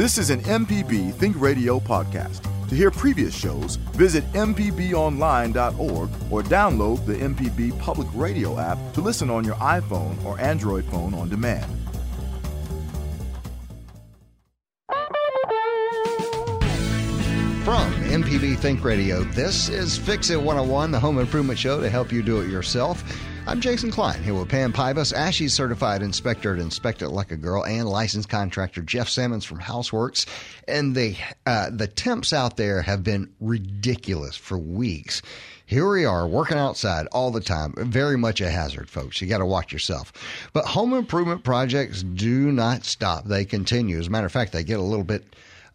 This is an MPB Think Radio podcast. To hear previous shows, visit MPBOnline.org or download the MPB Public Radio app to listen on your iPhone or Android phone on demand. From MPB Think Radio, this is Fix It 101, the home improvement show to help you do it yourself. I'm Jason Klein here with Pam Pybus, ASHI certified inspector at Inspect It Like a Girl, and licensed contractor Jeff Sammons from Houseworks. And the uh, the temps out there have been ridiculous for weeks. Here we are working outside all the time. Very much a hazard, folks. You got to watch yourself. But home improvement projects do not stop. They continue. As a matter of fact, they get a little bit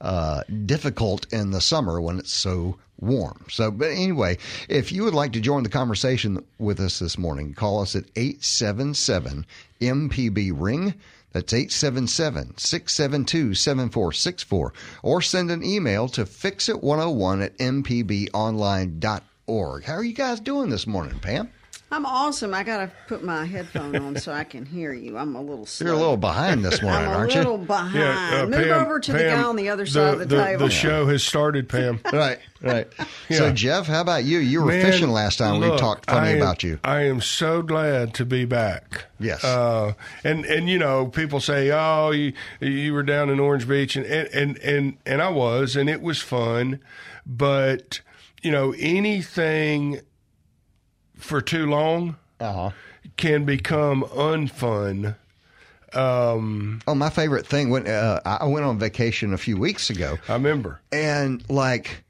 uh, difficult in the summer when it's so warm. So, but anyway, if you would like to join the conversation with us this morning, call us at 877 MPB Ring. That's 877 672 7464. Or send an email to fixit101 at mpbonline.org. How are you guys doing this morning, Pam? I'm awesome. I got to put my headphone on so I can hear you. I'm a little slow. You're a little behind this morning, aren't you? I'm a little behind. Yeah, uh, Move Pam- over to the guy on the other side of the, the, table. The show has started, Pam. Right, right. So, Jeff, how about you? You were Man, fishing last time. we talked funny am- about you. I am so glad to be back. Yes. Uh, and and you know, people say, "Oh, you you were down in Orange Beach," and and and and, and I was, and it was fun, but you know, anything for too long Uh-huh. can become unfun. Um, Oh, my favorite thing when uh, I went on vacation a few weeks ago, I remember. and like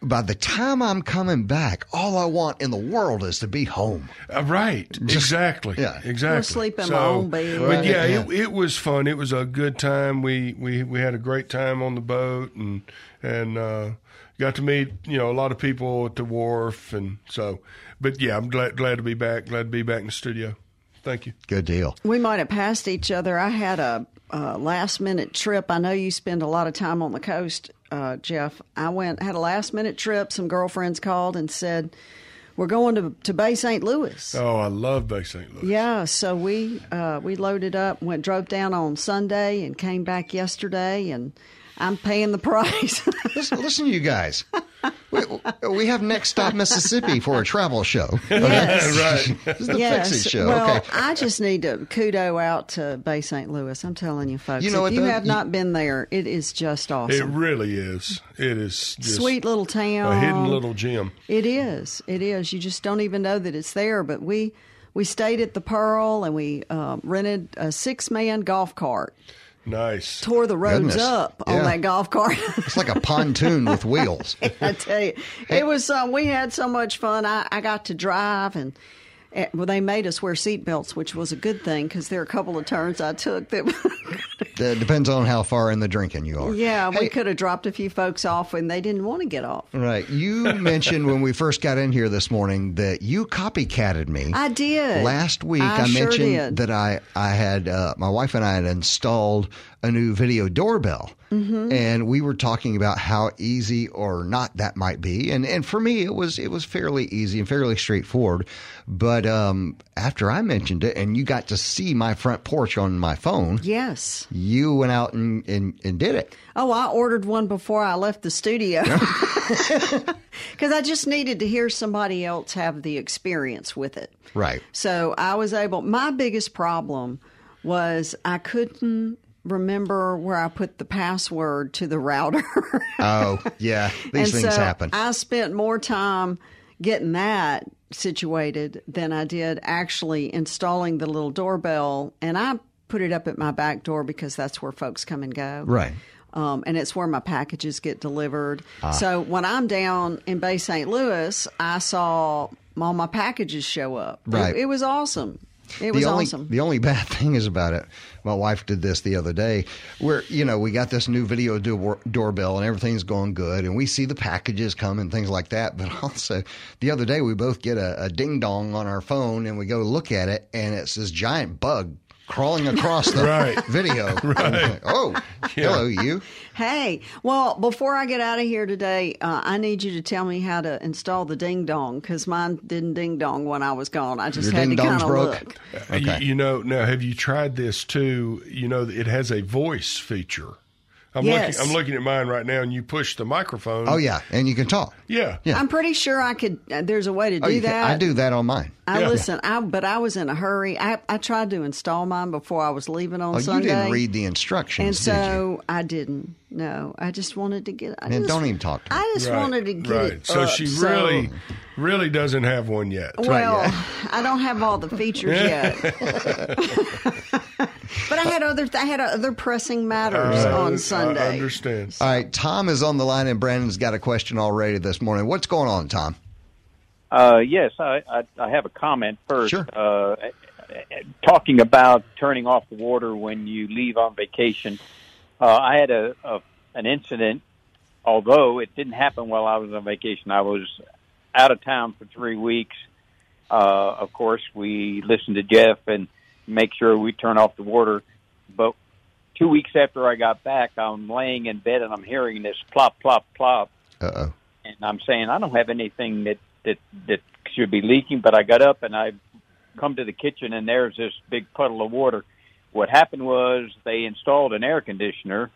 by the time I'm coming back, all I want in the world is to be home. Uh, right, exactly. yeah. exactly. We'll sleep in my own bed. But yeah, Yeah. It, it was fun. It was a good time. We we we had a great time on the boat and and uh, got to meet you know a lot of people at the wharf and so. But yeah, I'm glad glad to be back. Glad to be back in the studio. Thank you. Good deal. we might have passed each other. I had a, uh last minute trip. I know you spend a lot of time on the coast, uh, Jeff. I went had a last minute trip. Some girlfriends called and said we're going to to Bay St. Louis. Oh, I love Bay St. Louis. Yeah, so we uh, we loaded up, went drove down on Sunday, and came back yesterday, and I'm paying the price. Listen, listen to you guys. We, we have next stop Mississippi for a travel show. yes, right. This is the yes. Fix It show. Well, okay. I just need to kudo out to Bay St. Louis. I'm telling you, folks, You know if what, you though? have You- not been there, it is just awesome. It really is. It is just Sweet little town. a hidden little gem. It is. It is. You just don't even know that it's there. But we we stayed at the Pearl and we um, rented a six man golf cart. Nice. Tore the roads Goodness. up on Yeah. that golf cart. It's like a pontoon with wheels. I tell you, it was. Um, we had so much fun. I, I got to drive, and well, they made us wear seatbelts, which was a good thing because there are a couple of turns I took that. It depends on how far in the drinking you are. yeah, Hey, we could have dropped a few folks off, when they didn't want to get off. Right. You mentioned when we first got in here this morning that you copycatted me. I did Last week, I, I, sure mentioned did. that I I had uh, my wife and I had installed a new video doorbell, Mm-hmm. and we were talking about how easy or not that might be. And and for me, it was it was fairly easy and fairly straightforward. But um, after I mentioned it, and you got to see my front porch on my phone, Yes. you went out and, and, and did it. Oh, I ordered one before I left the studio because I just needed to hear somebody else have the experience with it. Right. So I was able. My biggest problem was I couldn't remember where I put the password to the router. Oh yeah, these and things so happen. I spent more time getting that situated than I did actually installing the little doorbell. And I put it up at my back door because that's where folks come and go. right. Um, and it's where my packages get delivered. Ah. So when I'm down in Bay St. Louis, I saw all my packages show up. It- Right. It, was awesome. It was the only awesome. the only bad thing is about it. My wife did this the other day, where you know we got this new video door, doorbell and everything's going good, and we see the packages come and things like that. But also, the other day we both get a, a ding dong on our phone, and we go look at it, and it's this giant bug crawling across the Right. video. Right. Oh, hello, you. Hey, well, before I get out of here today, uh, I need you to tell me how to install the ding dong because mine didn't ding dong when I was gone. I just Your had to ding kind of broke. look. You, Okay. you know, now have you tried this too? You know, it has a voice feature I'm Yes. looking. I'm looking at mine right now, and you push the microphone. Oh yeah, and you can talk. yeah. Yeah. I'm pretty sure I could. Uh, there's a way to do Oh, you can- that. I do that on mine. I Yeah. listen. I but I was in a hurry. I I tried to install mine before I was leaving on Oh, Sunday. you didn't read the instructions, and did so I didn't. No, I just wanted to get. I And just, don't even talk to me. I just Right, wanted to get right. it. So up, she so- really, really doesn't have one yet. Well, yeah. I don't have all the features yet, but I had other. I had other pressing matters I- on I Sunday. understand. All right, Tom is on the line, and Brandon's got a question already this morning. What's going on, Tom? Uh, yes, I, I, I have a comment first. Sure. Uh, talking about turning off the water when you leave on vacation, uh, I had a, a an incident. Although it didn't happen while I was on vacation, I was out of town for three weeks. Uh, of course, we listened to Jeff and make sure we turn off the water. But two weeks after I got back, I'm laying in bed and I'm hearing this plop, plop, plop Uh oh. and I'm saying I don't have anything that that that should be leaking. But I got up and I come to the kitchen and there's this big puddle of water. What happened was they installed an air conditioner,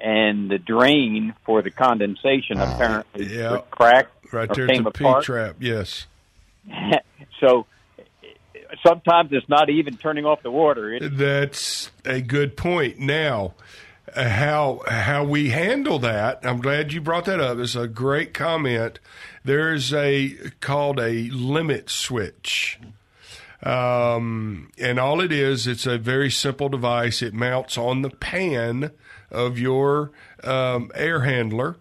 and the drain for the condensation apparently yeah. cracked Right or there at came the P apart. trap. Yes. so sometimes it's not even turning off the water. It, That's a good point. Now, uh, how how we handle that? I'm glad you brought that up. It's a great comment. There's a called a limit switch. Um, and all it is, it's a very simple device. It mounts on the pan of your um, air handler.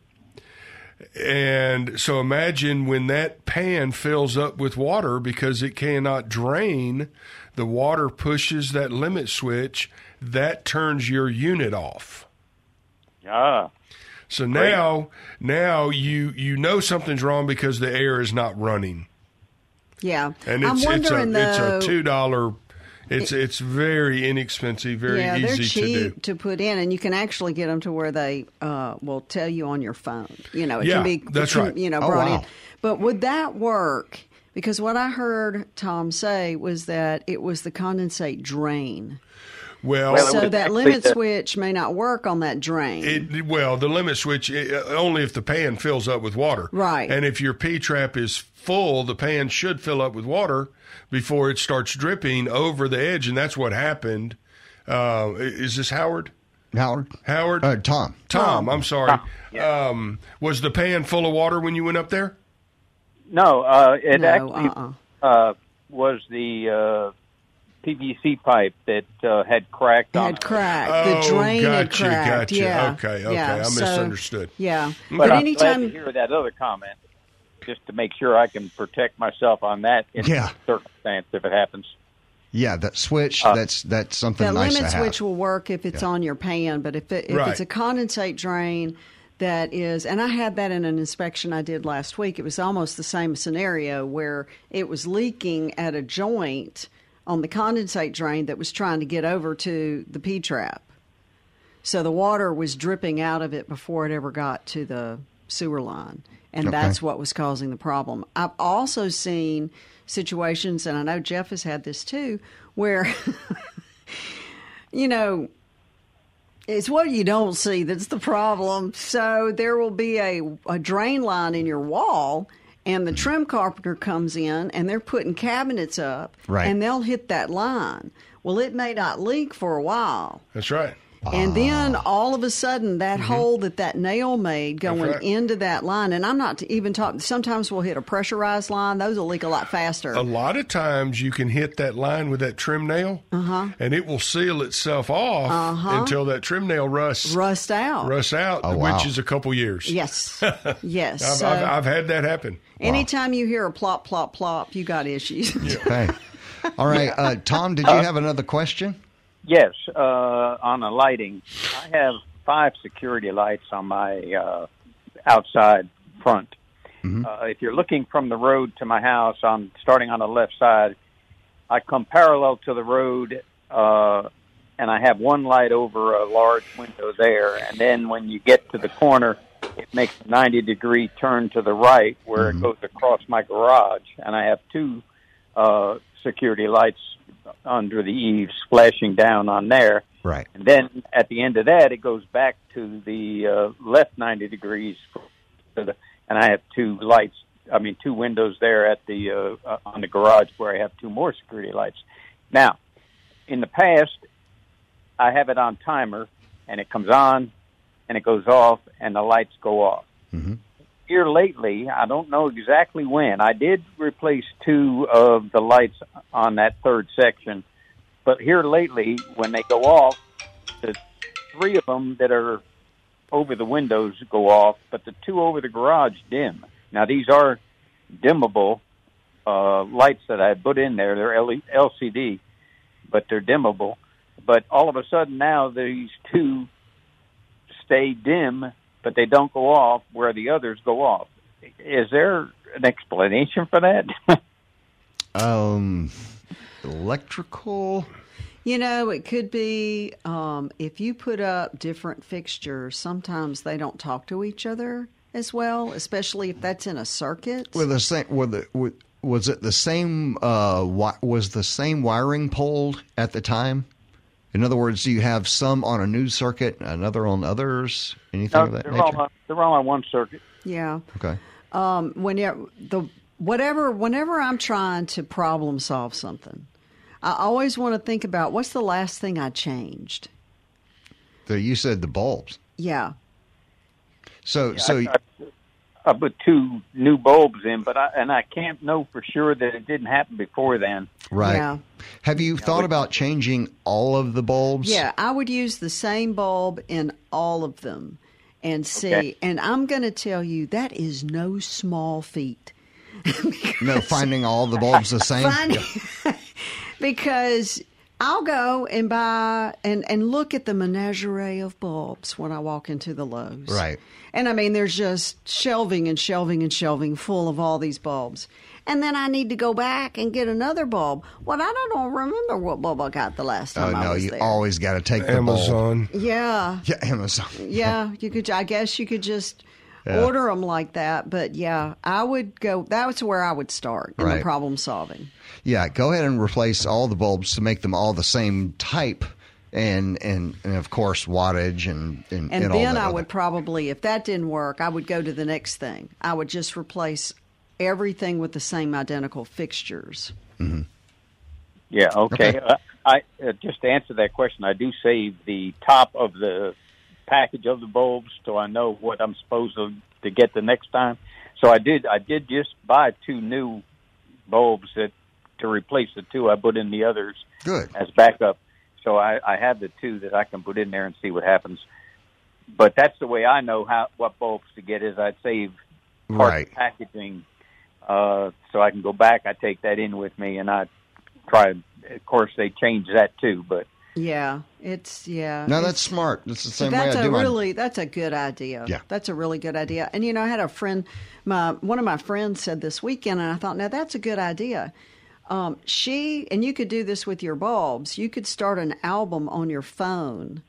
And so imagine when that pan fills up with water because it cannot drain, the water pushes that limit switch, that turns your unit off. ah, So now now you you know something's wrong because the air is not running. Yeah, And I'm it's it's a wondering though. it's a two dollar it's it's very inexpensive, very yeah, they're easy to do. put in, and you can actually get them to where they uh, will tell you on your phone. You know, it Yeah, can be that's it right. You know, Oh, brought wow. in. But would that work? Because what I heard Tom say was that it was the condensate drain. Well, so that limit switch may not work on that drain. It, well, the limit switch eh, only if the pan fills up with water. Right. And if your P trap is full, the pan should fill up with water before it starts dripping over the edge, and that's what happened. Uh, is this Howard? Howard? Howard? Uh, Tom. Tom, I'm sorry. Tom, yeah. Um, was the pan full of water when you went up there? no, uh, it No, actually uh-uh. uh, was the uh, PVC pipe that uh, had cracked It on had it. cracked. Oh, the drain had gotcha, cracked. gotcha. Yeah. Okay, okay. Yeah. I so- misunderstood. Yeah. But, But, I'm anytime glad to hear that other comment, just to make sure I can protect myself on that in Yeah. circumstance if it happens. Yeah, that switch. Uh, that's that's something that nice limit to have. switch will work if it's on your pan, but if it, if Right. it's a condensate drain that is, and I had that in an inspection I did last week. It was almost the same scenario where it was leaking at a joint on the condensate drain that was trying to get over to the P trap. So the water was dripping out of it before it ever got to the sewer line. And Okay. that's what was causing the problem. I've also seen situations, and I know Jeff has had this too, where, you know, it's what you don't see that's the problem. So there will be a, a drain line in your wall, and the mm-hmm. trim carpenter comes in and they're putting cabinets up, Right. and they'll hit that line. Well, it may not leak for a while. That's right. And then all of a sudden, that hole that that nail made going Mm-hmm. right. into that line, and I'm not even talking, sometimes we'll hit a pressurized line, those will leak a lot faster. A lot of times you can hit that line with that trim nail, Uh-huh. and it will seal itself off until that trim nail rusts Rust out. Rust out, Oh, wow. which is a couple years. Yes. Yes. I've, so I've, I've had that happen. anytime you hear a plop, plop, plop, you got issues. Okay. All right, uh, Tom. Did you have another question? Yes, uh, on the lighting, I have five security lights on my uh, outside front. Uh, if you're looking from the road to my house, on starting on the left side, I come parallel to the road, uh, and I have one light over a large window there. And then when you get to the corner, it makes a 90 degree turn to the right where it goes across my garage, and I have two uh, security lights under the eaves flashing down on there. Right. And then at the end of that, it goes back to the uh, left 90 degrees. The, and I have two lights. I mean, two windows there at the uh, uh, on the garage where I have two more security lights. Now, in the past, I have it on timer, and it comes on, and it goes off, and the lights go off. Mhm. Here lately, I don't know exactly when. I did replace two of the lights on that third section, but here lately, when they go off, the three of them that are over the windows go off, but the two over the garage dim. Now these are dimmable uh, lights that I put in there. They're LCD, but they're dimmable. But all of a sudden now these two stay dim, but they don't go off where the others go off. Is there an explanation for that? Um, electrical. You know, it could be um, if you put up different fixtures, sometimes they don't talk to each other as well, especially if that's in a circuit. Were the same? Were the were, was it the same? Uh, wi- was the same wiring pulled at the time? In other words, do you have some on a new circuit, another on others, anything no, of that they're nature? all on, they're all on one circuit. yeah. okay. Um, whenever the whatever whenever I'm trying to problem solve something, I always want to think about what's the last thing I changed. So you said the bulbs. Yeah. So so I, I, I put two new bulbs in, but I and I can't know for sure that it didn't happen before then. right. Yeah. Have you thought about changing all of the bulbs? Yeah, I would use the same bulb in all of them and see. Okay. And I'm going to tell you that is no small feat. No, finding all the bulbs the same. Finding- because I'll go and buy and, and look at the menagerie of bulbs when I walk into the Lowe's. Right. And I mean, there's just shelving and shelving and shelving full of all these bulbs. And then I need to go back and get another bulb. Well, I don't remember what bulb I got the last Oh time I no, was you there. always got to take the bulb. Amazon. yeah. Yeah, Amazon. Yeah, you could. I guess you could just Yeah. order them like that. But yeah, I would go. That's where I would start in Right. the problem solving. Yeah, go ahead and replace all the bulbs to make them all the same type, and and, and of course wattage and and, And, and all then that I other- would probably, if that didn't work, I would go to the next thing. I would just replace everything with the same identical fixtures. Yeah. Okay. Okay. Uh, I uh, just to answer that question. I do save the top of the package of the bulbs, so I know what I'm supposed to, to get the next time. So I did. I did just buy two new bulbs that to replace the two I put in the others good. as backup. So I, I have the two that I can put in there and see what happens. But that's the way I know how what bulbs to get is I'd save part Right. packaging, uh, so I can go back. I take that in with me, and I try. Of course, they change that too, but Yeah, it's yeah. No, that's smart. That's the same that's way I a do mine. really that's a good idea. Yeah. that's a really good idea. And you know, I had a friend, my one of my friends said this weekend, and I thought, now that's a good idea. Um, she and you could do this with your bulbs. You could start an album on your phone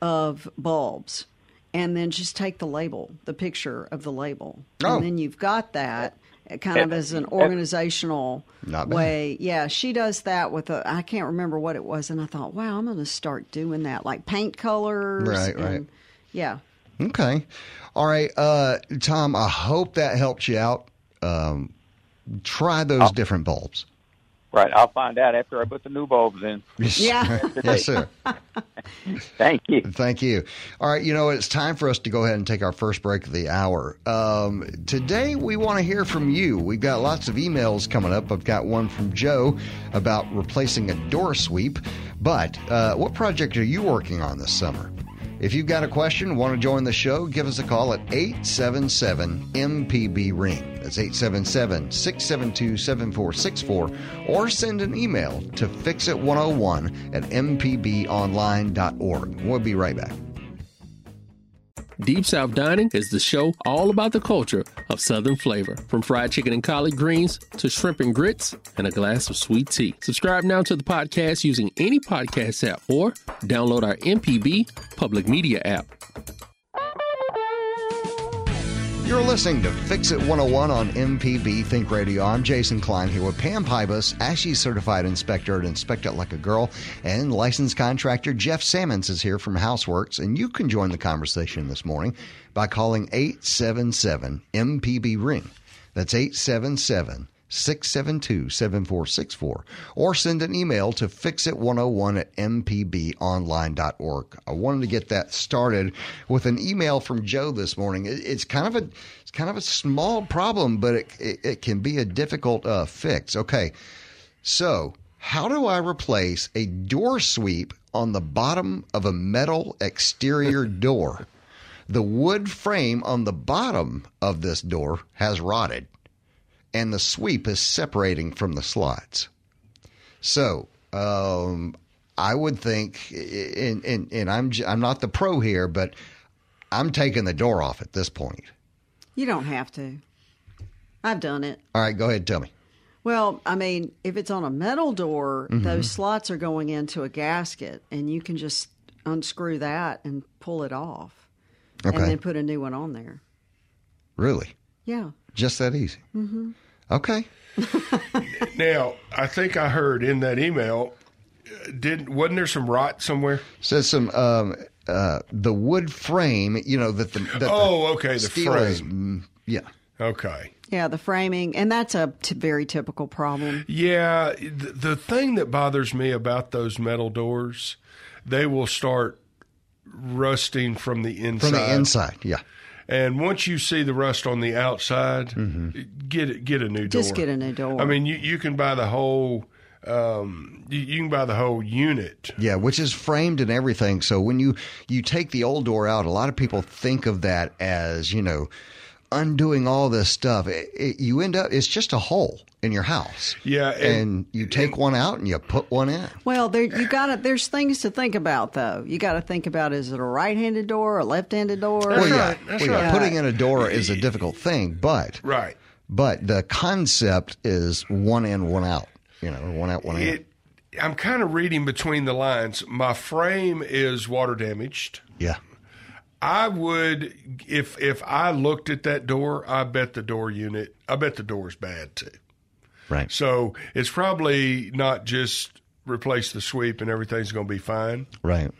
of bulbs, and then just take the label, the picture of the label, Oh. and then you've got that. Kind of as an organizational Not way, yeah. She does that with a. I can't remember what it was, and I thought, wow, I'm going to start doing that, like paint colors, Right, and- right. yeah. Okay. All right. Uh, Tom, I hope that helps you out. Um, try those different bulbs. Right. I'll find out after I put the new bulbs in. Yeah. yes, sir. Thank you. Thank you. All right, you know, it's time for us to go ahead and take our first break of the hour. Um, today, we want to hear from you. We've got lots of emails coming up. I've got one from Joe about replacing a door sweep. But uh, what project are you working on this summer? If you've got a question, want to join the show, give us a call at 877 MPB Ring. That's 877 672 7464. Or send an email to fixit101 at mpbonline.org. We'll be right back. Deep South Dining is the show all about the culture of Southern flavor, from fried chicken and collard greens to shrimp and grits and a glass of sweet tea. Subscribe now to the podcast using any podcast app or download our MPB public media app. You're listening to Fix It 101 on MPB Think Radio. I'm Jason Klein here with Pam Pybus, ASHI certified inspector at Inspect It Like a Girl, and licensed contractor Jeff Sammons is here from Houseworks. And you can join the conversation this morning by calling 877 MPB Ring. That's 877 672 7464 or send an email to fixit101 at mpbonline.org. I wanted to get that started with an email from Joe this morning. It's kind of a it's kind of a small problem, but it it, it can be a difficult uh, fix. Okay. So, how do I replace a door sweep on the bottom of a metal exterior door? The wood frame on the bottom of this door has rotted and the sweep is separating from the slots. So, um, I would think, and, and, and I'm I'm not the pro here, but I'm taking the door off at this point. You don't have to. I've done it. All right, go ahead, and tell me. Well, I mean, if it's on a metal door, Mm-hmm. those slots are going into a gasket, and you can just unscrew that and pull it off, Okay, and then put a new one on there. really, Yeah. just that easy. Mm-hmm. Okay. Now, I think I heard in that email, uh, didn't wasn't there some rot somewhere? Says some um, uh, the wood frame. You know that the that Oh, okay, the steel is, frame. mm, yeah. Okay. Yeah, the framing, and that's a t- very typical problem. Yeah, the, the thing that bothers me about those metal doors, they will start rusting from the inside. From the inside, yeah. And once you see the rust on the outside, get it, get a new door. Just get a new door. I mean, you, you can buy the whole. Um, you, you can buy the whole unit. Yeah, which is framed and everything. So when you you take the old door out, a lot of people think of that as you know undoing all this stuff. It, it, you end up it's just a hole in your house. Yeah, and, and- you take one out and you put one in. Well, there you got to There's things to think about, though. You got to think about: is it a right-handed door, or a left-handed door? Well, yeah, right, that's well, yeah, right. putting in a door is a difficult thing, but Right. but the concept is one in, one out. You know, one out, one in. I'm kind of reading between the lines. My frame is water damaged. Yeah, I would if if I looked at that door, I bet the door unit, I bet the door's bad too. Right. So it's probably not just replace the sweep and everything's going to be fine. Right.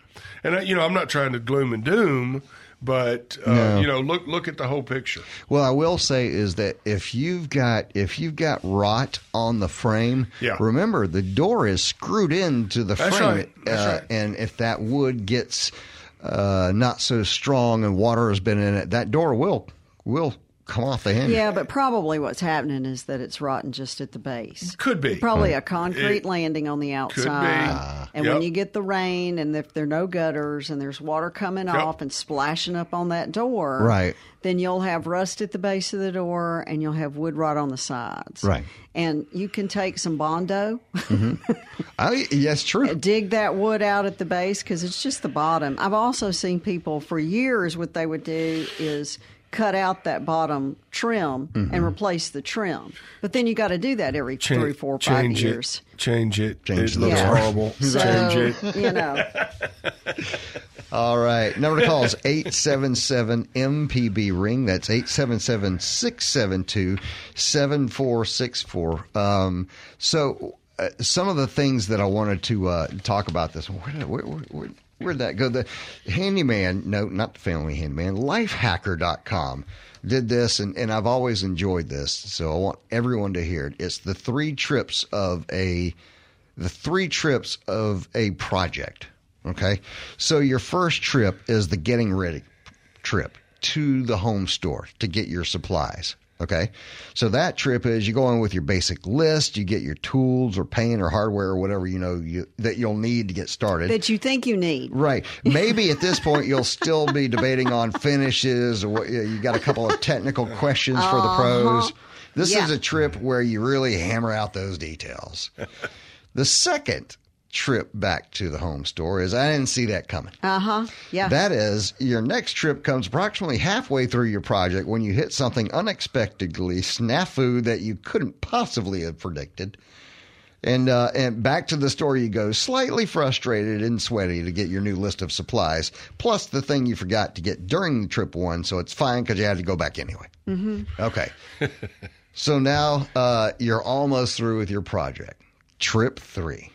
And uh, you know, I'm not trying to gloom and doom, but uh, No. you know, look look at the whole picture. Well, I will say is that if you've got if you've got rot on the frame, Yeah. remember the door is screwed into the That's frame, right. That's uh, right. and if that wood gets uh, not so strong and water has been in it, that door will will come off the hinge. Yeah, but probably what's happening is that it's rotten just at the base. Could be. Probably a concrete It landing on the be. outside. Ah. and Yep. when you get the rain and if there are no gutters and there's water coming Yep. off and splashing up on that door, Right. then you'll have rust at the base of the door and you'll have wood rot on the sides. Right. And you can take some Bondo, I, yes, true. dig that wood out at the base because it's just the bottom. I've also seen people for years, what they would do is cut out that bottom trim Mm-hmm. and replace the trim. But then you got to do that every Cha- three, four, five change years. It, change it. Change it the looks door. horrible. So, change it. you know, All right. Number to call is 877 MPB ring. That's 877 672 7464. Um, So, uh, some of the things that I wanted to uh, talk about this, where where, where, where, where'd that go? The handyman, no, not the family handyman, lifehacker.com did this, and, and I've always enjoyed this. So, I want everyone to hear it. It's the three trips of a the three trips of a project. Okay. So your first trip is the getting ready trip to the home store to get your supplies. Okay. So that trip is you go in with your basic list, you get your tools or paint or hardware or whatever you know you, that you'll need to get started. that you think you need. Right. Maybe at this point you'll still be debating on finishes or what, you got a couple of technical questions for the uh-huh. pros. This Yeah. is a trip where you really hammer out those details. the second trip back to the home store is I didn't see that coming. Uh huh. Yeah. That is, your next trip comes approximately halfway through your project when you hit something unexpectedly snafu that you couldn't possibly have predicted. And uh, and back to the store you go, slightly frustrated and sweaty to get your new list of supplies, plus the thing you forgot to get during the trip one, so it's fine because you had to go back anyway. Mm-hmm. Okay. so now uh, you're almost through with your project. Trip three.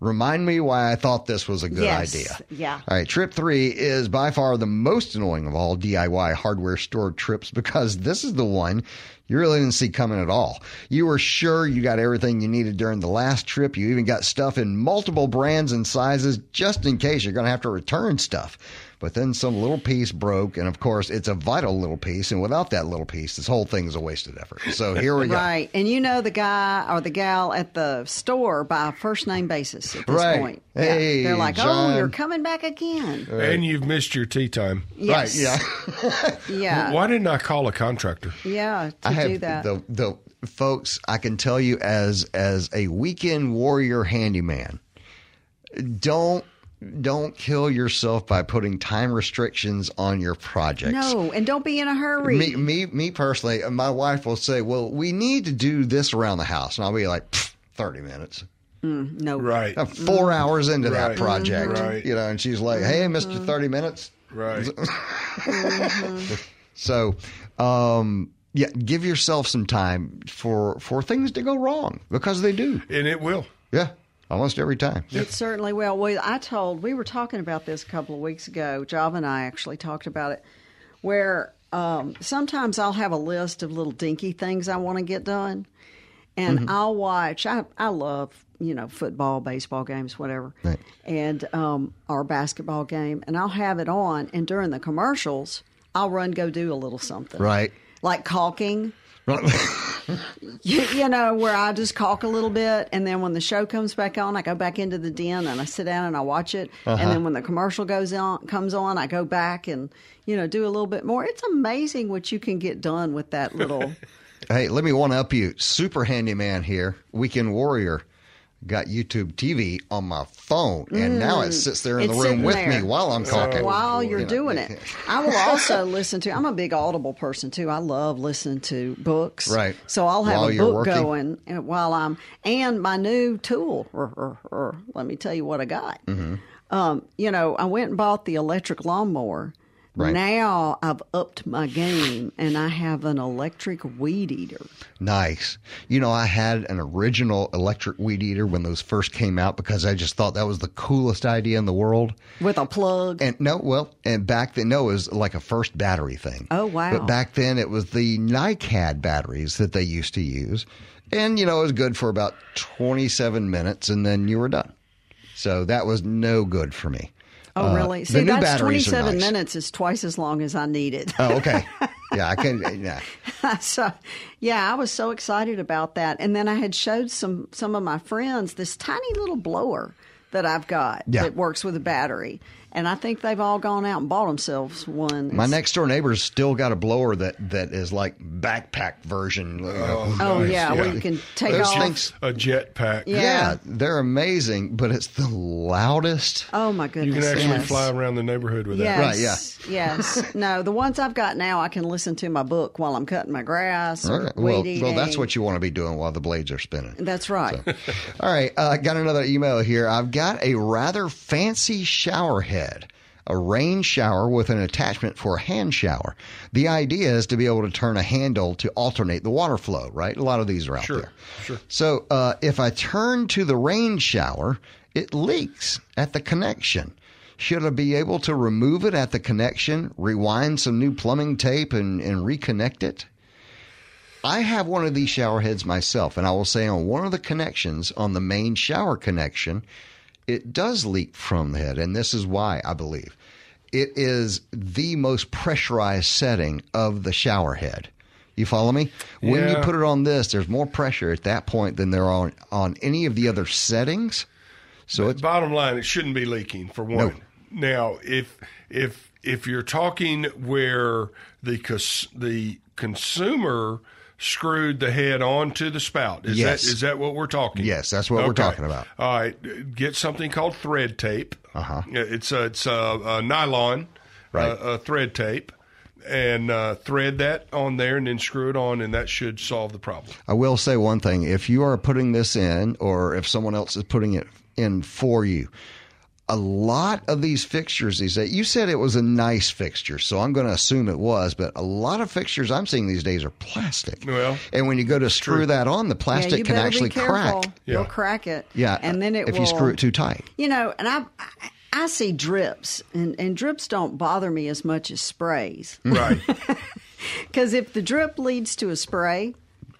Remind me why I thought this was a good Yes, idea. yeah. All right, trip three is by far the most annoying of all DIY hardware store trips because this is the one you really didn't see coming at all. You were sure you got everything you needed during the last trip. You even got stuff in multiple brands and sizes just in case you're going to have to return stuff. But then some little piece broke, and of course, it's a vital little piece. And without that little piece, this whole thing is a wasted effort. So here we go. Right. And you know the guy or the gal at the store by first name basis at this Right. point. Hey, They're like, oh, John. oh, you're coming back again. And you've missed your tea time. Yes. Right, yeah. Yeah. Why didn't I call a contractor? Yeah, to I have do that. the the folks. I can tell you as as a weekend warrior handyman, don't don't kill yourself by putting time restrictions on your projects. no, and don't be in a hurry. Me, me, me personally, my wife will say, "Well, we need to do this around the house," and I'll be like, "Pfft, 30 minutes." Mm, no. Right. I'm 4 mm. hours into that Right. project, Right. you know, and she's like, "Hey, Mister, mm-hmm. 30 minutes." Right. Mm-hmm. So, um, yeah, give yourself some time for for things to go wrong because they do. and it will. Yeah, almost every time. It certainly will. Well, I told we were talking about this a couple of weeks ago. Java and I actually talked about it, where um, sometimes I'll have a list of little dinky things I want to get done, and Mm-hmm. I'll watch. I I love you know football, baseball games, whatever, Right. and um, our basketball game, and I'll have it on, and during the commercials, I'll run go do a little something, Right. like caulking. You, you know, where I just talk a little bit, and then when the show comes back on, I go back into the den and I sit down and I watch it. And uh-huh. then when the commercial goes on, comes on, I go back and you know do a little bit more. It's amazing what you can get done with that little. hey, let me one up you. Super handyman here, weekend warrior. Got YouTube TV on my phone, and now it sits there in Mm. It's the room with there. me while I'm talking. While you're You know, doing it, I will also listen to. I'm a big Audible person too. I love listening to books. Right. So I'll have While a book working. going uh, while I'm and my new tool. Or, or, or let me tell you what I got. Mm-hmm. Um, you know, I went and bought the electric lawnmower. Right. Now I've upped my game and I have an electric weed eater. Nice. You know, I had an original electric weed eater when those first came out because I just thought that was the coolest idea in the world. With a plug. And no, well, and back then, no, it was like a first battery thing. Oh, wow. But back then, it was the NiCad batteries that they used to use. And, you know, it was good for about 27 minutes and then you were done. So that was no good for me. Oh, uh, really? See, that's 27 nice. minutes is twice as long as I needed. Oh, okay. yeah, I can. Yeah. so yeah i was so excited about that and then i had showed some some of my friends this tiny little blower that i've got Yeah. that works with a battery and i think they've all gone out and bought themselves one My next door neighbor's still got a blower that, that is like backpack version. you know. oh Nice, yeah, where yeah. you can take Those off things- A jet pack. Yeah. Yeah, they're amazing, but it's the loudest. oh my goodness! You can actually yes. fly around the neighborhood with that. Yes, Right, yeah. yes. No, the ones I've got now, I can listen to my book while I'm cutting my grass or Okay. weed Well, well, that's what you want to be doing while the blades are spinning. That's right. All right, uh, got another email here. I've got a rather fancy shower head, a rain shower with an attachment for a hand shower. The idea is to be able to turn a handle to alternate the water flow, right? A lot of these are out Sure, there. sure. So uh, if I turn to the rain shower, it leaks at the connection. Should I be able to remove it at the connection, rewind some new plumbing tape, and, and reconnect it? I have one of these shower heads myself, and I will say on one of the connections, on the main shower connection, it does leak from the head, and this is why I believe it is the most pressurized setting of the shower head. You follow me? When you put it on this, there's more pressure at that point than there are on, on any of the other settings. So it's Bottom line, it shouldn't be leaking for one. Now, if if if you're talking where the the consumer screwed the head onto the spout, is Yes. that is that what we're talking? Yes, that's what we're talking about. All right, get something called thread tape. Uh-huh. It's a, it's a, a nylon, Right. uh, a thread tape, and uh, thread that on there, and then screw it on, and that should solve the problem. I will say one thing: if you are putting this in, or if someone else is putting it in for you, a lot of these fixtures these days, you said it was a nice fixture, so I'm going to assume it was, but a lot of fixtures I'm seeing these days are plastic. Well, and when you go to screw true. that on, the Yeah, plastic you can better actually be careful. crack. You'll crack it. Yeah, and then it if will, you screw it too tight. You know, and I, I, I see drips, and, and drips don't bother me as much as sprays. right. Because if the drip leads to a spray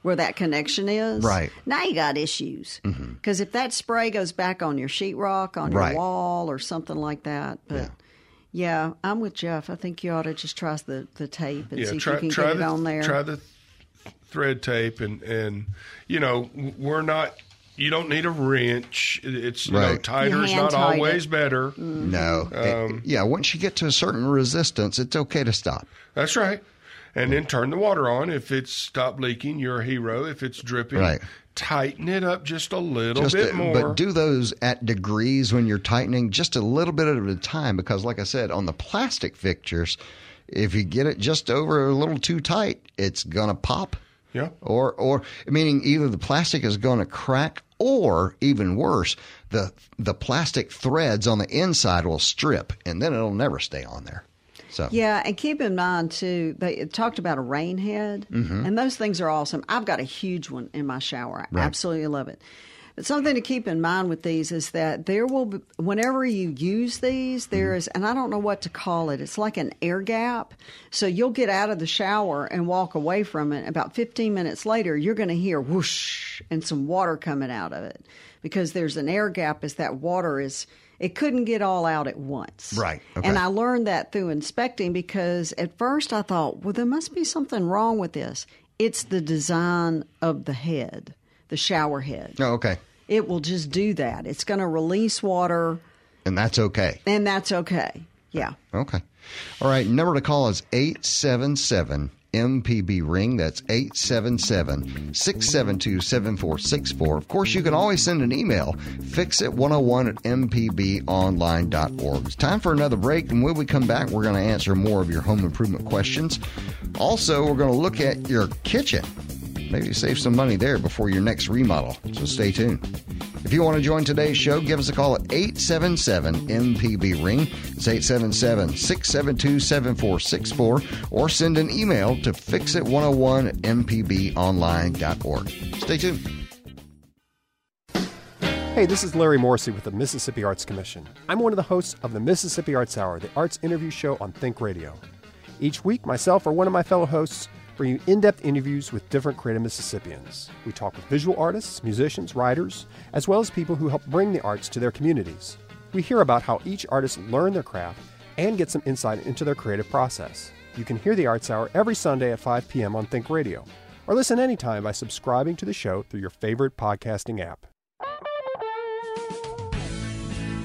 where that connection is, Right. now you got issues. Mm-hmm. Because if that spray goes back on your sheetrock, on Right. your wall, or something like that, but. Yeah. Yeah. I'm with Jeff. I think you ought to just try the, the tape and yeah, see try, if you can try get the, it on there. Try the thread tape, and and you know we're not. You don't need a wrench. It's you know tighter is not always it. better. Mm-hmm. No, It- um, yeah. Once you get to a certain resistance, it's okay to stop. That's right. And then turn the water on. If it's stopped leaking, you're a hero. If it's dripping, Right. tighten it up just a little Just bit uh, more. but do those at degrees when you're tightening, just a little bit at a time. Because, like I said, on the plastic fixtures, if you get it just over a little too tight, it's gonna pop. yeah. or or meaning either the plastic is going to crack or even worse the the plastic threads on the inside will strip and then it'll never stay on there so Yeah, and keep in mind too, they talked about a rain head, Mm-hmm. and those things are awesome. I've got a huge one in my shower. I absolutely love it. But something to keep in mind with these is that there will be, whenever you use these, there Mm-hmm. is, and I don't know what to call it, it's like an air gap. So you'll get out of the shower and walk away from it. About 15 minutes later, you're going to hear whoosh and some water coming out of it because there's an air gap as that water is. It couldn't get all out at once. Right, okay. And I learned that through inspecting because at first I thought, well, there must be something wrong with this. It's the design of the head, the shower head. oh, okay It will just do that. It's going to release water, and that's okay and that's okay. Yeah. okay all right number to call is 877 MPB ring. That's 877 672 7464. Of course, you can always send an email, fixit101 at mpbonline.org. It's time for another break, and when we come back, we're going to answer more of your home improvement questions. Also, we're going to look at your kitchen. Maybe save some money there before your next remodel. So stay tuned. If you want to join today's show, give us a call at 877 MPB Ring. It's 877 672 7464 or send an email to fixit101 at mpbonline.org. Stay tuned. Hey, this is Larry Morrissey with the Mississippi Arts Commission. I'm one of the hosts of the Mississippi Arts Hour, the arts interview show on Think Radio. Each week, myself or one of my fellow hosts bring you in depth interviews with different creative Mississippians. We talk with visual artists, musicians, writers, as well as people who help bring the arts to their communities. We hear about how each artist learned their craft and get some insight into their creative process. You can hear the Arts Hour every Sunday at 5 p.m. on Think Radio, or listen anytime by subscribing to the show through your favorite podcasting app.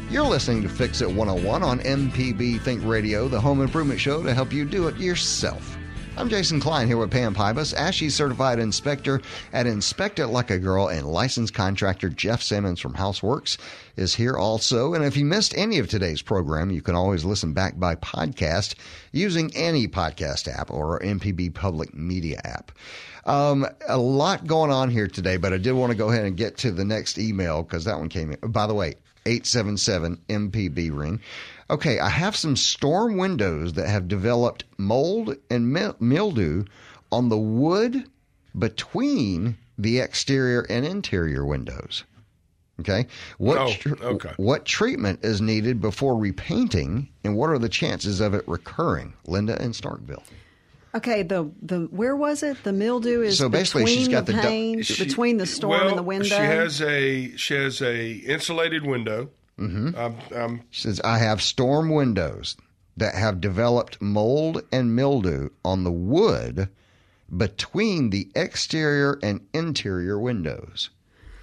You're listening to Fix It 101 on MPB Think Radio, the home improvement show to help you do it yourself. I'm Jason Klein here with Pam Pybus, ASHI certified inspector at Inspect It Like a Girl, and licensed contractor Jeff Simmons from Houseworks is here also. And if you missed any of today's program, you can always listen back by podcast using any podcast app or MPB Public Media app. Um, a lot going on here today, but I did want to go ahead and get to the next email because that one came in. By the way, 877 MPB ring. Okay, I have some storm windows that have developed mold and mildew on the wood between the exterior and interior windows. Okay, what Oh, tr- okay. what treatment is needed before repainting, and what are the chances of it recurring? Linda in Starkville. Okay, the the where was it? The mildew is So basically, between she's got the the du- pane, She- between the storm well, and the window. She has a she has a insulated window. Mm-hmm. I'm, I'm She says, I have storm windows that have developed mold and mildew on the wood between the exterior and interior windows.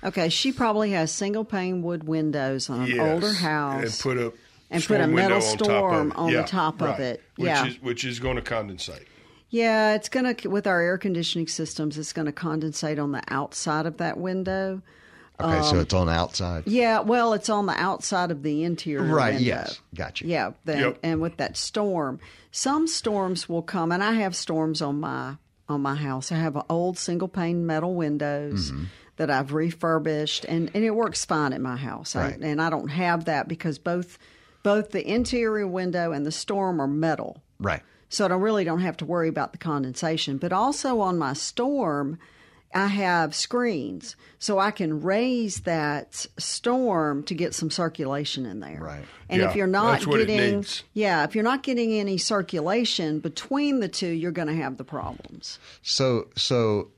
okay, she probably has single pane wood windows on an yes, older house. and put a and put a metal window on top storm of it. on the Yeah, top of right. it. which Yeah. is which is going to condensate. Yeah, it's going to, with our air conditioning systems, it's going to condensate on the outside of that window. Okay, so it's on the outside. Yeah, well, it's on the outside of the interior. Right, window. yes. Gotcha. Yeah, then, Yep. and with that storm, some storms will come, and I have storms on my on my house. I have old single pane metal windows Mm-hmm. that I've refurbished, and, and it works fine at my house. I- Right. and I don't have that because both both the interior window and the storm are metal. Right. So I really don't have to worry about the condensation. But also on my storm, I have screens. So I can raise that storm to get some circulation in there. Right. And if you're not that's what it getting. Yeah, if you're not getting any circulation between the two, you're going to have the problems. So, so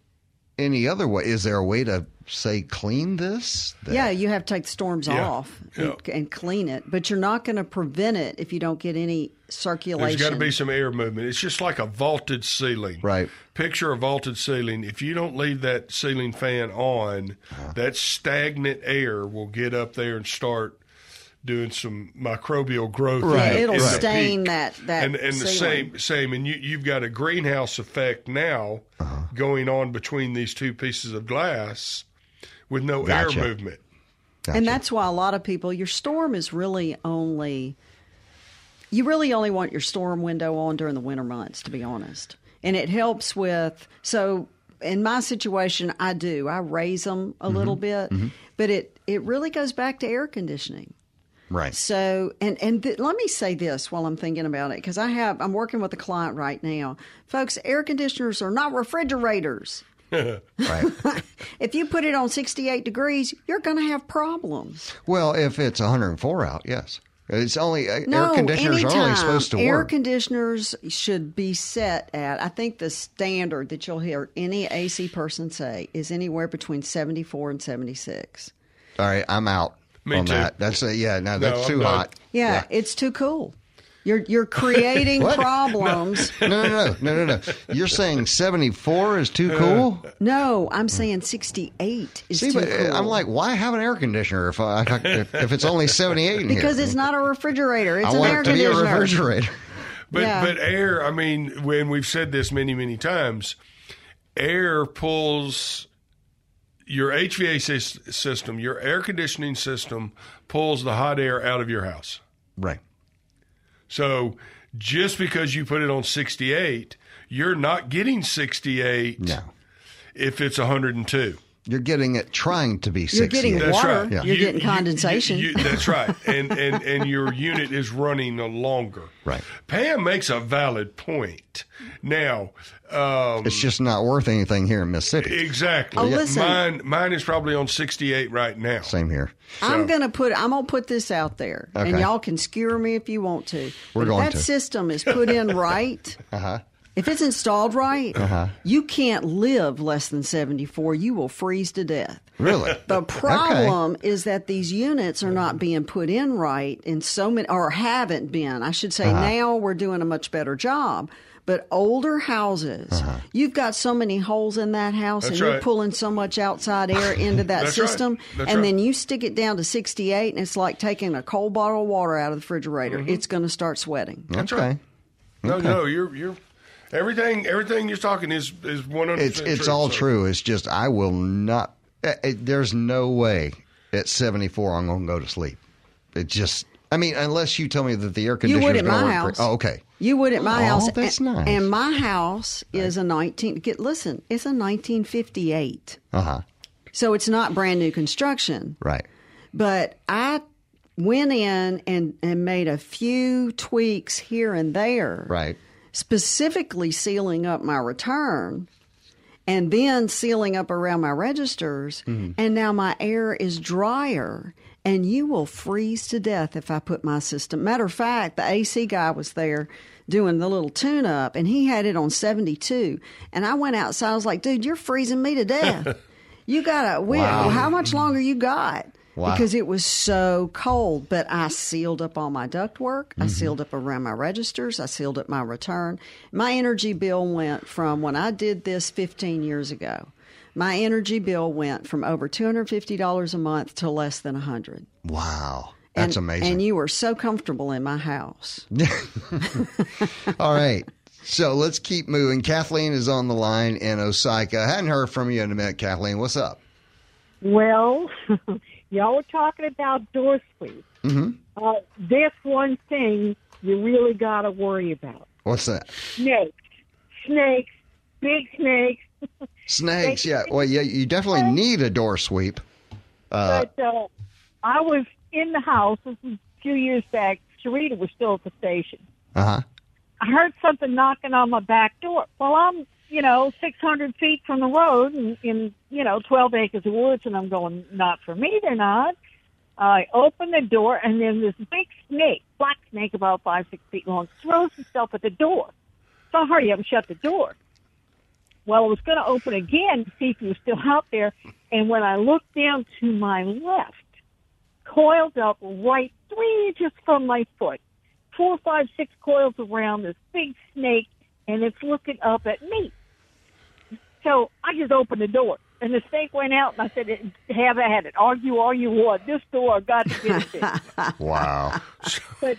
any other way? Is there a way to say clean this? That- Yeah, you have to take the storms Yeah, off and, yeah. and clean it, but you're not going to prevent it if you don't get any circulation. There's got to be some air movement. It's just like a vaulted ceiling. Right. Picture a vaulted ceiling. If you don't leave that ceiling fan on, Uh-huh. that stagnant air will get up there and start doing some microbial growth. Right, Yeah, it'll in stain peak. that that and and the same same and you you've got a greenhouse effect now Uh-huh. going on between these two pieces of glass with no Gotcha. air movement. Gotcha. And that's why a lot of people, your storm is really only, you really only want your storm window on during the winter months, to be honest. And it helps with, so in my situation, I do. I raise them a little Mm-hmm. bit, but it, it really goes back to air conditioning. right. So, and and th- let me say this while I'm thinking about it, because I have I'm working with a client right now, folks. Air conditioners are not refrigerators. Right. If you put it on 68 degrees, you're going to have problems. well, if it's 104 out, yes. It's only uh, No, air conditioners anytime. are only supposed to air work. conditioners should be set at. I think the standard that you'll hear any AC person say is anywhere between 74 and 76. All right, I'm out Me on too. that. That's a, yeah, no, that's I'm too not. hot. Yeah, it's too cool. You're you're creating problems. No, no, no, no, no, no. You're saying 74 is too cool? No, I'm saying 68 is See, too but uh, cool. I'm like, why have an air conditioner if I, if, if it's only 78 in here? because it's not a refrigerator. It's I an want air it to be a conditioner. refrigerator. But Yeah. but air, I mean, when we've said this many many times, air pulls your HVAC sys- system, your air conditioning system pulls the hot air out of your house. Right. So just because you put it on 68, you're not getting 68 No. if it's 102. You're getting it trying to be 68. You're getting That's water. right. Yeah. You're getting condensation. you- that's right. And, and and your unit is running longer. Right. Pam makes a valid point. Now, um, It's just not worth anything here in Mississippi. exactly. Oh, listen. Mine mine is probably on 68 right now. Same here. I'm gonna put I'm gonna put this out there, and y'all can skewer me if you want to. We're But going if that to. system is put in right, Uh-huh. If it's installed right, you can't live less than 74. You will freeze to death. Really? The problem is that these units are not being put in right in so many, or haven't been. I should say Uh-huh. now we're doing a much better job. But older houses, Uh-huh. you've got so many holes in that house, That's and you're right. pulling so much outside air into that That's right. system, That's and right. then you stick it down to 68, and it's like taking a cold bottle of water out of the refrigerator. Mm-hmm. It's going to start sweating. That's okay. right. No, no, you're you're everything everything you're talking is is 100. It's it's all so. true. It's just I will not. eh, eh, there's no way at 74 I'm going to go to sleep. It just. I mean, unless you tell me that the air You conditioner would is at my house. great. Oh, okay. You would at my Oh, house. that's and, nice. And my house is a 19. Get listen, it's a 1958. Uh huh. So it's not brand new construction. Right. But I went in and, and made a few tweaks here and there, Right. Specifically sealing up my return and then sealing up around my registers. Mm-hmm. And now my air is drier. And you will freeze to death if I put my system. Matter of fact, the AC guy was there doing the little tune up and he had it on 72. And I went outside. I was like, dude, you're freezing me to death. you got to, Wow. how much longer you got? Wow. Because it was so cold. But I sealed up all my ductwork. Mm-hmm. I sealed up around my registers. I sealed up my return. My energy bill went from when I did this 15 years ago. My energy bill went from over $250 a month to less than 100 Wow. That's and, amazing. And you were so comfortable in my house. All right. So let's keep moving. Kathleen is on the line in Osyka. I hadn't heard from you in a minute, Kathleen. What's up? Well, y'all were talking about door sweep. Mm-hmm. Uh, this one thing you really got to worry about: What's that? snakes, snakes, big snakes. Snakes. Yeah. Well, yeah. You definitely need a door sweep. Uh, but uh, I was in the house. This was a few years back. Sharita was still at the station. uh huh. I heard something knocking on my back door. Well, I'm, you know, 600 feet from the road in, in you know, 12 acres of woods, and I'm going, not for me, they're not. I open the door, and then this big snake, black snake about five, six feet long, throws itself at the door. So I hurry up and shut the door. Well, I was going to open again to see if he was still out there, and when I looked down to my left, coiled up right three inches from my foot, four, five, six coils around this big snake, and it's looking up at me. So I just opened the door, and the snake went out, and I said, "Have at it. Argue all you want. This door got to get it." in." Wow. but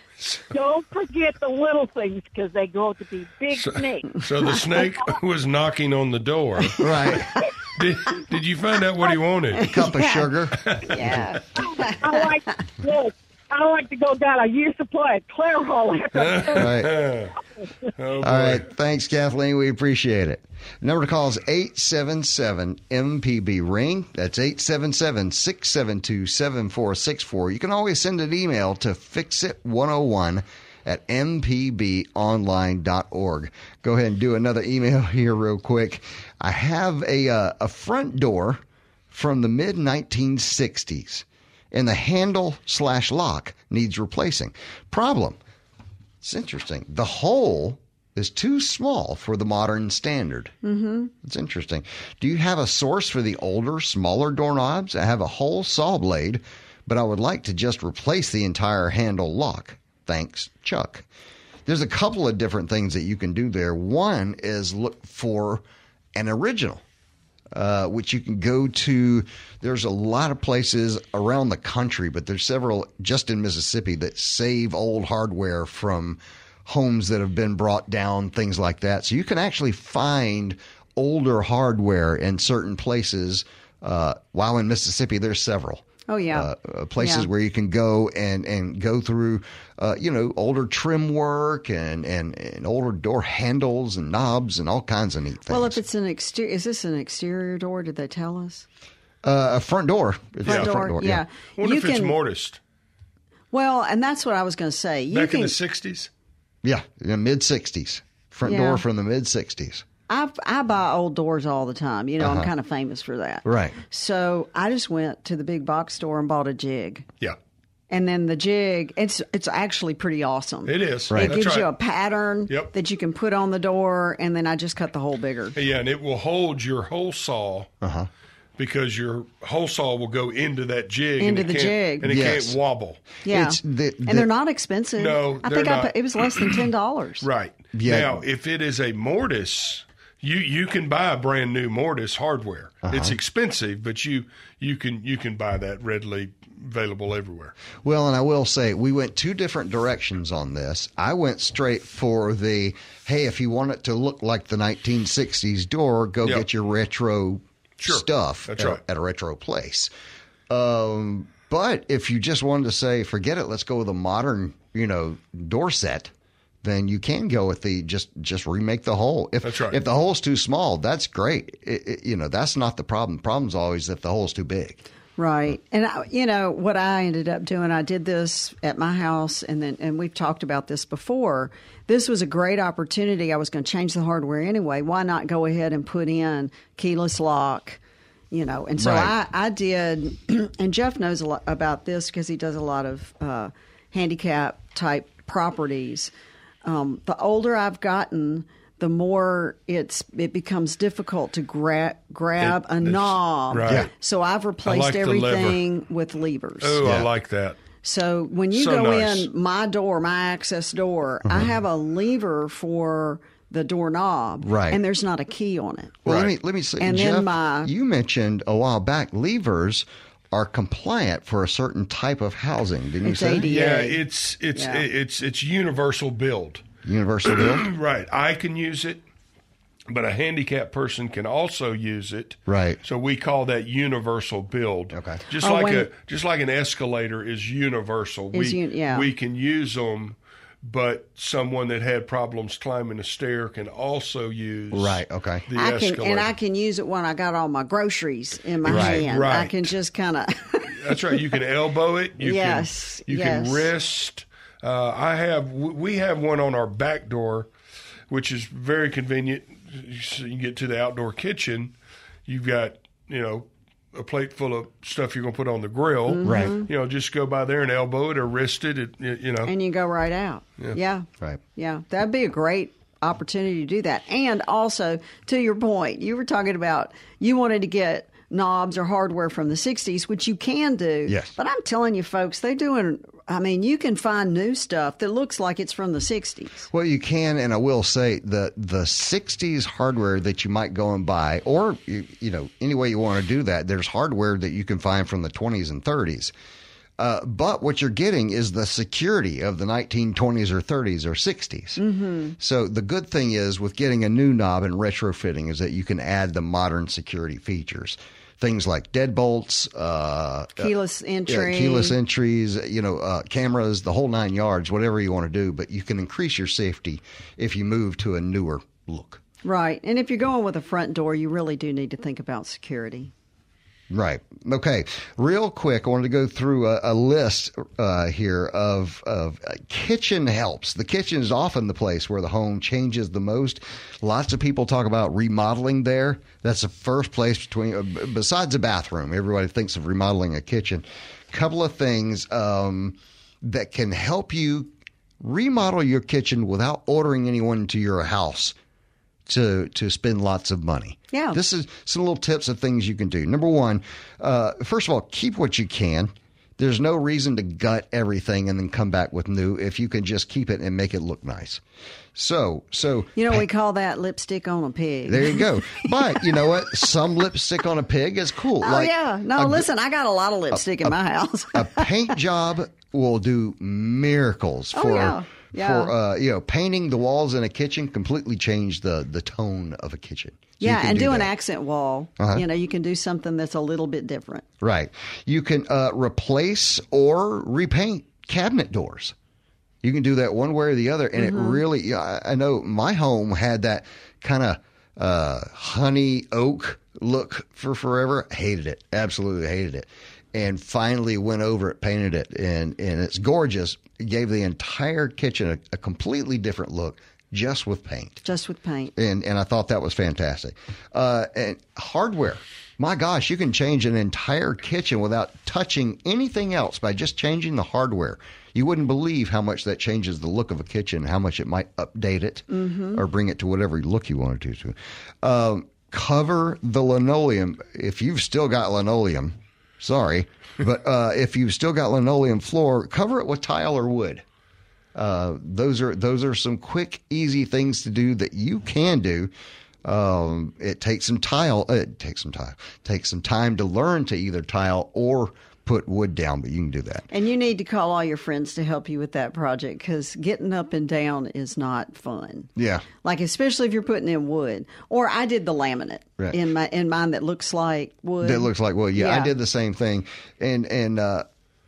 don't forget the little things because they grow to be big snakes. So the snake was knocking on the door. right. Did, did you find out what he wanted? A cup of sugar. Yeah. I like look. I like to go down a year supply of Clairol after. Right. Oh. All right. Thanks, Kathleen. We appreciate it. The number to call is 877 MPB Ring. That's 877 672 7464. You can always send an email to fixit101 at mpbonline.org. Go ahead and do another email here, real quick. I have a, uh, a front door from the mid 1960s, and the handle slash lock needs replacing. Problem it's interesting. The hole is too small for the modern standard. Mm-hmm. It's interesting. Do you have a source for the older, smaller doorknobs? I have a whole saw blade, but I would like to just replace the entire handle lock. Thanks, Chuck. There's a couple of different things that you can do there. One is look for an original uh, which you can go to. There's a lot of places around the country, but there's several just in Mississippi that save old hardware from homes that have been brought down, things like that. So you can actually find older hardware in certain places. Uh, while in Mississippi, there's several. Oh, yeah. Uh, uh, places Yeah. where you can go and, and go through, uh, you know, older trim work and, and, and older door handles and knobs and all kinds of neat things. Well, if it's an exterior, is this an exterior door? Did they tell us? Uh, a front door. Front a door, yeah. I wonder you if it's can- mortised. Well, and that's what I was going to say. You Back can, in the 60s? Yeah, in the mid 60s. Front Yeah. door from the mid 60s. I I buy old doors all the time. You know, Uh-huh. I'm kind of famous for that. Right. So I just went to the big box store and bought a jig, Yeah, and then the jig it's it's actually pretty awesome. it is. Right. It That's gives you a pattern Yep. that you can put on the door, and then I just cut the hole bigger. Yeah, and it will hold your hole saw Uh-huh. because your hole saw will go into that jig. Into and the can't- jig. And it Yes. can't wobble. Yeah, It's the- the- and they're not expensive. No, I they're think I put, it was less than ten dollars. Right. Yeah. Now, if it is a mortise, you you can buy a brand new mortise hardware. Uh-huh. It's expensive, but you you can you can buy that readily available everywhere. Well, and I will say, we went two different directions on this. I went straight for the hey, if you want it to look like the 1960s door, go Yep. get your retro Sure. stuff at, right. at a retro place. Um, but if you just wanted to say, forget it, let's go with a modern, you know, door set. Then you can go with the just just remake the hole. If That's right. if the hole's too small, that's great. It, it- you know that's not the problem. The problem's always if the hole's too big. Right. And I, you know what I ended up doing, I did this at my house and then and we've talked about this before. This was a great opportunity. I was going to change the hardware anyway. Why not go ahead and put in keyless lock? You know, and so Right. I, I did, and Jeff knows a lot about this because he does a lot of uh, handicap type properties. Um, the older I've gotten, the more it's it becomes difficult to gra- grab It- a knob. right. Yeah. So I've replaced like the lever. everything with levers. Oh, I like that. So when you So go nice. in my door, my access door, I Uh-huh. have a lever for the doorknob, Right. And there's not a key on it. Well, let me let me say, And then my- you mentioned a while back levers are compliant for a certain type of housing, didn't you say? ADA. Yeah, it's it's Yeah. it's it's universal build. Universal build. Right. I can use it. but a handicapped person can also use it. Right. So we call that universal build. Okay. Just Oh, like when- a just like an escalator is universal. Is we un- yeah. we can use them, but someone that had problems climbing a stair can also use Right. Okay. the I can escalator. and I can use it when I got all my groceries in my Right, hand. I can just kind of That's right. You can elbow it. You Yes, Can, you yes. can wrist. Uh, I have. We have one on our back door, which is very convenient. So you can get to the outdoor kitchen. You've got you know a plate full of stuff you're going to put on the grill. Mm-hmm. Right. You know, just go by there and elbow it or wrist it. it you know. and you go right out. Yeah. Right. Yeah. That'd be a great opportunity to do that. And also, to your point, you were talking about you wanted to get knobs or hardware from the 60s, which you can do. Yes. But I'm telling you, folks, they're doing, I mean, you can find new stuff that looks like it's from the 60s. Well, you can, and I will say the the '60s hardware that you might go and buy, or you, you know, any way you want to do that. There's hardware that you can find from the 20s and 30s. Uh, but what you're getting is the security of the 1920s or 30s or 60s. Mm-hmm. So the good thing is with getting a new knob and retrofitting is that you can add the modern security features. Things like deadbolts, uh, Keyless entry. yeah, keyless entries, you know, uh, cameras, the whole nine yards, whatever you want to do. But you can increase your safety if you move to a newer look. Right. And if you're going with a front door, you really do need to think about security. Right. Okay. Real quick, I wanted to go through a, a list uh, here of of uh, kitchen helps. The kitchen is often the place where the home changes the most. Lots of people talk about remodeling there. That's the first place between uh, besides a bathroom. Everybody thinks of remodeling a kitchen. Couple of things um, that can help you remodel your kitchen without ordering anyone to your house to to spend lots of money. Yeah. This is some little tips of things you can do. Number one, uh, first of all, keep what you can. There's no reason to gut everything and then come back with new if you can just keep it and make it look nice. So, so You know, we call that lipstick on a pig. there you go. But you know what? Some lipstick on a pig is cool. Oh, yeah. No, a, listen, I got a lot of lipstick in my house. a paint job will do miracles Oh, for yeah. Yeah. for uh, you know painting the walls in a kitchen completely change the the tone of a kitchen. So yeah, and do, an accent wall. Uh-huh. You know, you can do something that's a little bit different. Right. You can uh, replace or repaint cabinet doors. You can do that one way or the other, and it really. yeah, I I know my home had that kind of uh, honey oak look for forever. Hated it. Absolutely hated it. And finally went over it, painted it, and and it's gorgeous. It gave the entire kitchen a, a completely different look just with paint Just with paint. and and I thought that was fantastic. Uh, and hardware, my gosh, you can change an entire kitchen without touching anything else by just changing the hardware. You wouldn't believe how much that changes the look of a kitchen, how much it might update it or bring it to whatever look you wanted to. Um, cover the linoleum if you've still got linoleum. Sorry, but uh, if you've still got linoleum floor, cover it with tile or wood. Uh, those are those are some quick, easy things to do that you can do. Um, it takes some tile. It takes some time. Takes some time to learn to either tile or put wood down, but you can do that. And you need to call all your friends to help you with that project because getting up and down is not fun. Yeah. Like especially if you're putting in wood. Or I did the laminate Right. in my in mine that looks like wood. That looks like well, yeah, I did the same thing. And and uh,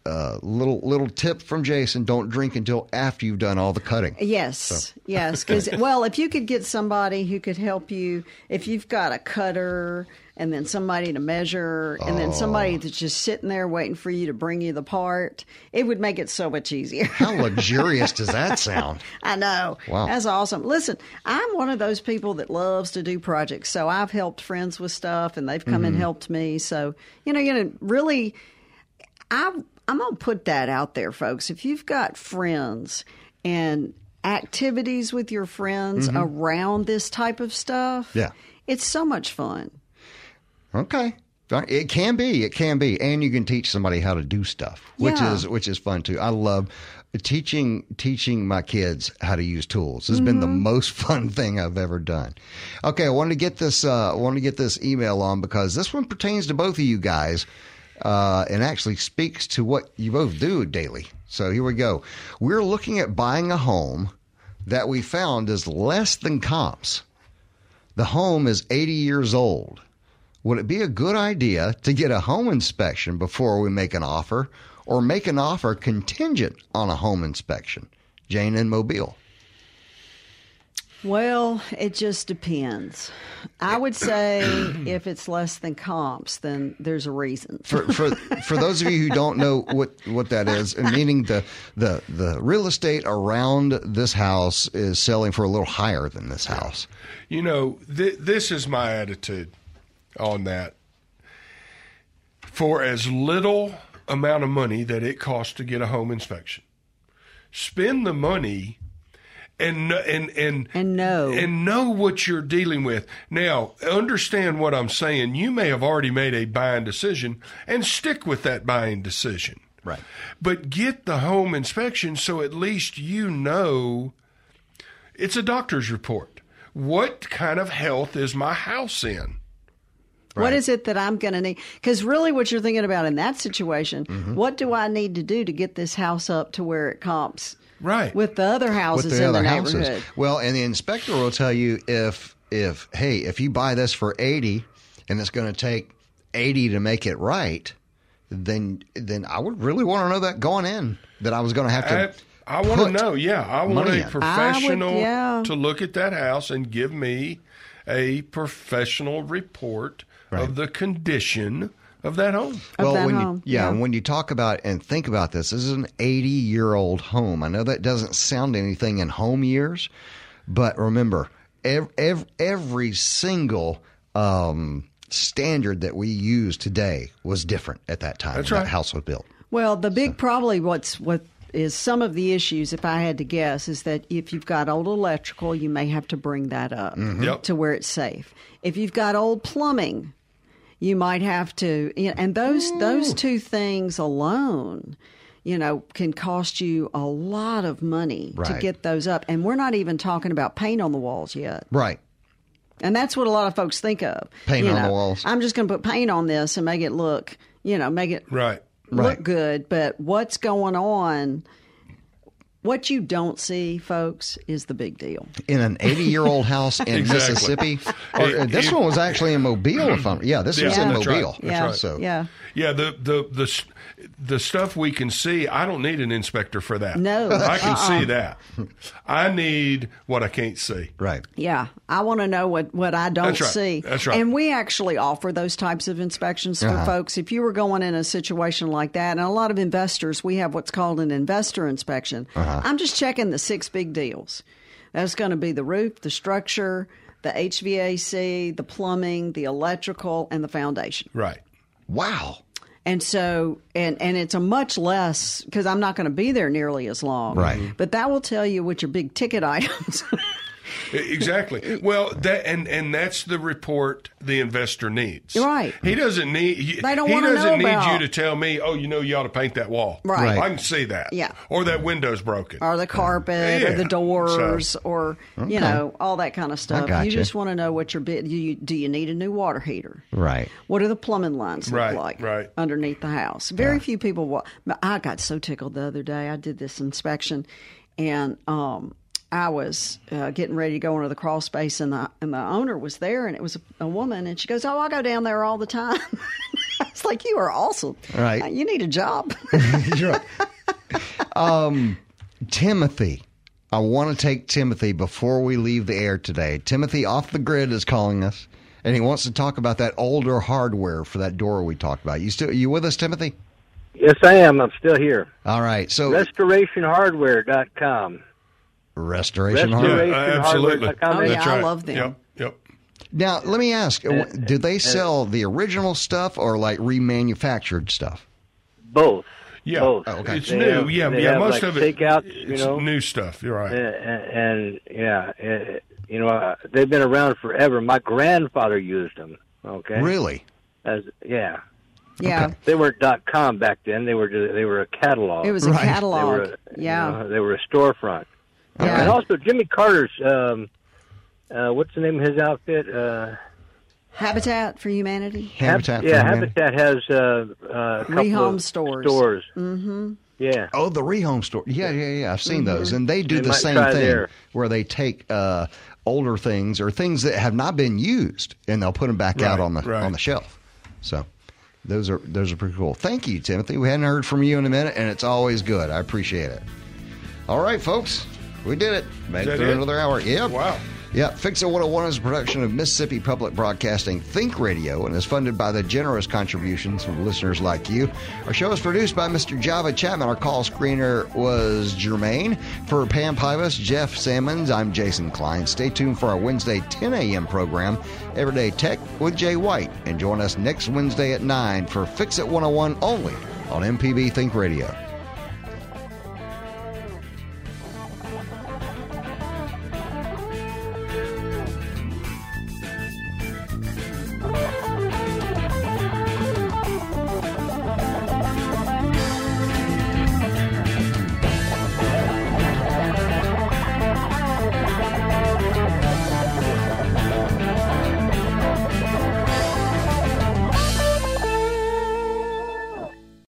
uh, little little tip from Jason: don't drink until after you've done all the cutting. Yes, yes. Because well, if you could get somebody who could help you, if you've got a cutter and then somebody to measure, and then Oh. somebody that's just sitting there waiting for you to bring you the part, it would make it so much easier. How luxurious does that sound? I know. Wow. That's awesome. Listen, I'm one of those people that loves to do projects. So I've helped friends with stuff and they've come Mm-hmm. and helped me. So, you know, you know, really I I'm going to put that out there, folks. If you've got friends and activities with your friends around this type of stuff, Mm-hmm. Yeah. it's so much fun. Okay. It can be. It can be, and you can teach somebody how to do stuff, which Yeah. is which is fun too. I love teaching teaching my kids how to use tools. This has been the most fun thing I've ever done. Okay, I wanted to get this. Uh, I wanted to get this email on because this one pertains to both of you guys, uh, and actually speaks to what you both do daily. So here we go. We're looking at buying a home that we found is less than comps. the home is 80 years old. Would it be a good idea to get a home inspection before we make an offer or make an offer contingent on a home inspection? Jane in Mobile. Well, it just depends. I would say if it's less than comps, then there's a reason. For for for those of you who don't know what what that is, meaning the the the real estate around this house is selling for a little higher than this house. You know, th- this is my attitude on that. For as little amount of money that it costs to get a home inspection, spend the money and and and And know. and know what you're dealing with. Now, understand what I'm saying. You may have already made a buying decision and stick with that buying decision. Right. But get the home inspection so at least you know it's a doctor's report. What kind of health is my house in? What is it that I'm going to need? Because really, what you're thinking about in that situation, Mm-hmm. what do I need to do to get this house up to where it comps Right. with the other houses with the in other the houses. neighborhood? Well, and the inspector will tell you if if hey, if you buy this for 80 and it's going to take 80 to make it right, then then I would really want to know that going in that I was going to have to I, I want to know. Yeah, I want money a in. professional yeah. to look at that house and give me a professional report of the condition of that home. Of that when home, you yeah, yeah. when you talk about and think about this, this is an 80 year old home. I know that doesn't sound anything in home years, but remember, every, every, every single um, standard that we use today was different at that time. That's when right. That house was built. Well, the big probably what's what is some of the issues, if I had to guess, is that if you've got old electrical, you may have to bring that up Yep. to where it's safe. If you've got old plumbing, you might have to, you know, and those those two things alone, you know, can cost you a lot of money to get those up. And we're not even talking about paint on the walls yet. Right. And that's what a lot of folks think of. Paint on the walls. I'm just going to put paint on this and make it look, you know, make it Right. look Right. good, but what's going on? What you don't see, folks, is the big deal. In an 80 year old house in Exactly. Mississippi. Or, uh, this If- one was actually in Mobile. If I'm, yeah, this was Yeah, in that's right. Mobile. That's yeah, right. So, yeah. Yeah, the, the the the stuff we can see, I don't need an inspector for that. No. I can Uh-uh. see that. I need what I can't see. Right. Yeah, I want to know what, what I don't That's right. see. That's right. And we actually offer those types of inspections for Uh-huh. folks. If you were going in a situation like that, and a lot of investors, we have what's called an investor inspection. Uh-huh. I'm just checking the six big deals. That's going to be the roof, the structure, the HVAC, the plumbing, the electrical, and the foundation. Right. Wow. And so, and and it's a much less because I'm not going to be there nearly as long. Right. But that will tell you what your big ticket items. Exactly. Well, that and and that's the report the investor needs. Right. He doesn't need. They don't He wanna doesn't know need about- you to tell me. Oh, you know, you ought to paint that wall. Right. Right. I can see that. Yeah. Or that window's broken. or the carpet or the doors So- or you know all that kind of stuff. gotcha. You just want to know what your bid. Do you, do you need a new water heater? Right. What do the plumbing lines look Right, like right. underneath the house? Very few people. Wa- but I got so tickled the other day. I did this inspection, and um, I was uh, getting ready to go into the crawl space, and the and the owner was there, and it was a, a woman, and she goes, "Oh, I go down there all the time." It's like, "You are awesome. Right. Uh, You need a job." You're right. Um, Timothy. I want to take Timothy before we leave the air today. Timothy off the grid is calling us, and he wants to talk about that older hardware for that door we talked about. You still you with us, Timothy? Yes, I am. I'm still here. All right. So RestorationHardware.com. restoration Yeah, hardware. Restoration absolutely. hardware.com. Oh, yeah, That's I love them. Yep. Yep. Now, let me ask: Do they sell the original stuff or like remanufactured stuff? Both. Yeah. Both. Oh, okay. It's They new. have- yeah. Yeah. have, Most like, of it. takeouts, you know? new stuff. You're right. And, and yeah, uh, you know, uh, they've been around forever. My grandfather used them. Okay. Really? As yeah, yeah, Okay. they weren't dot com back then. They were just, they were a catalog. it was a Right. They catalog. were, a- yeah, you know, they were a storefront. Yeah. And also Jimmy Carter's. Um, uh, what's the name of his outfit? Uh, Habitat for Humanity. Habitat Hab- yeah, for Humanity? Habitat has uh, uh, a couple ReStore of stores. Stores. Mm-hmm. Yeah. Oh, the ReStore store. Yeah, yeah, yeah. I've seen those, and they do You the same thing there. where they take uh, older things or things that have not been used, and they'll put them back out on the right. on the shelf. So those are those are pretty cool. Thank you, Timothy. We hadn't heard from you in a minute, and it's always good. I appreciate it. All right, folks, we did it. Made it through it? another hour. Yep. Wow. Yeah, Fix It 101 is a production of Mississippi Public Broadcasting Think Radio and is funded by the generous contributions from listeners like you. Our show is produced by Mr. Java Chapman. Our call screener was Jermaine. For Pam Pivas, Jeff Sammons, I'm Jason Klein. Stay tuned for our Wednesday 10 a.m. program, Everyday Tech with Jay White. And join us next Wednesday at 9 for Fix It 101 only on MPB Think Radio.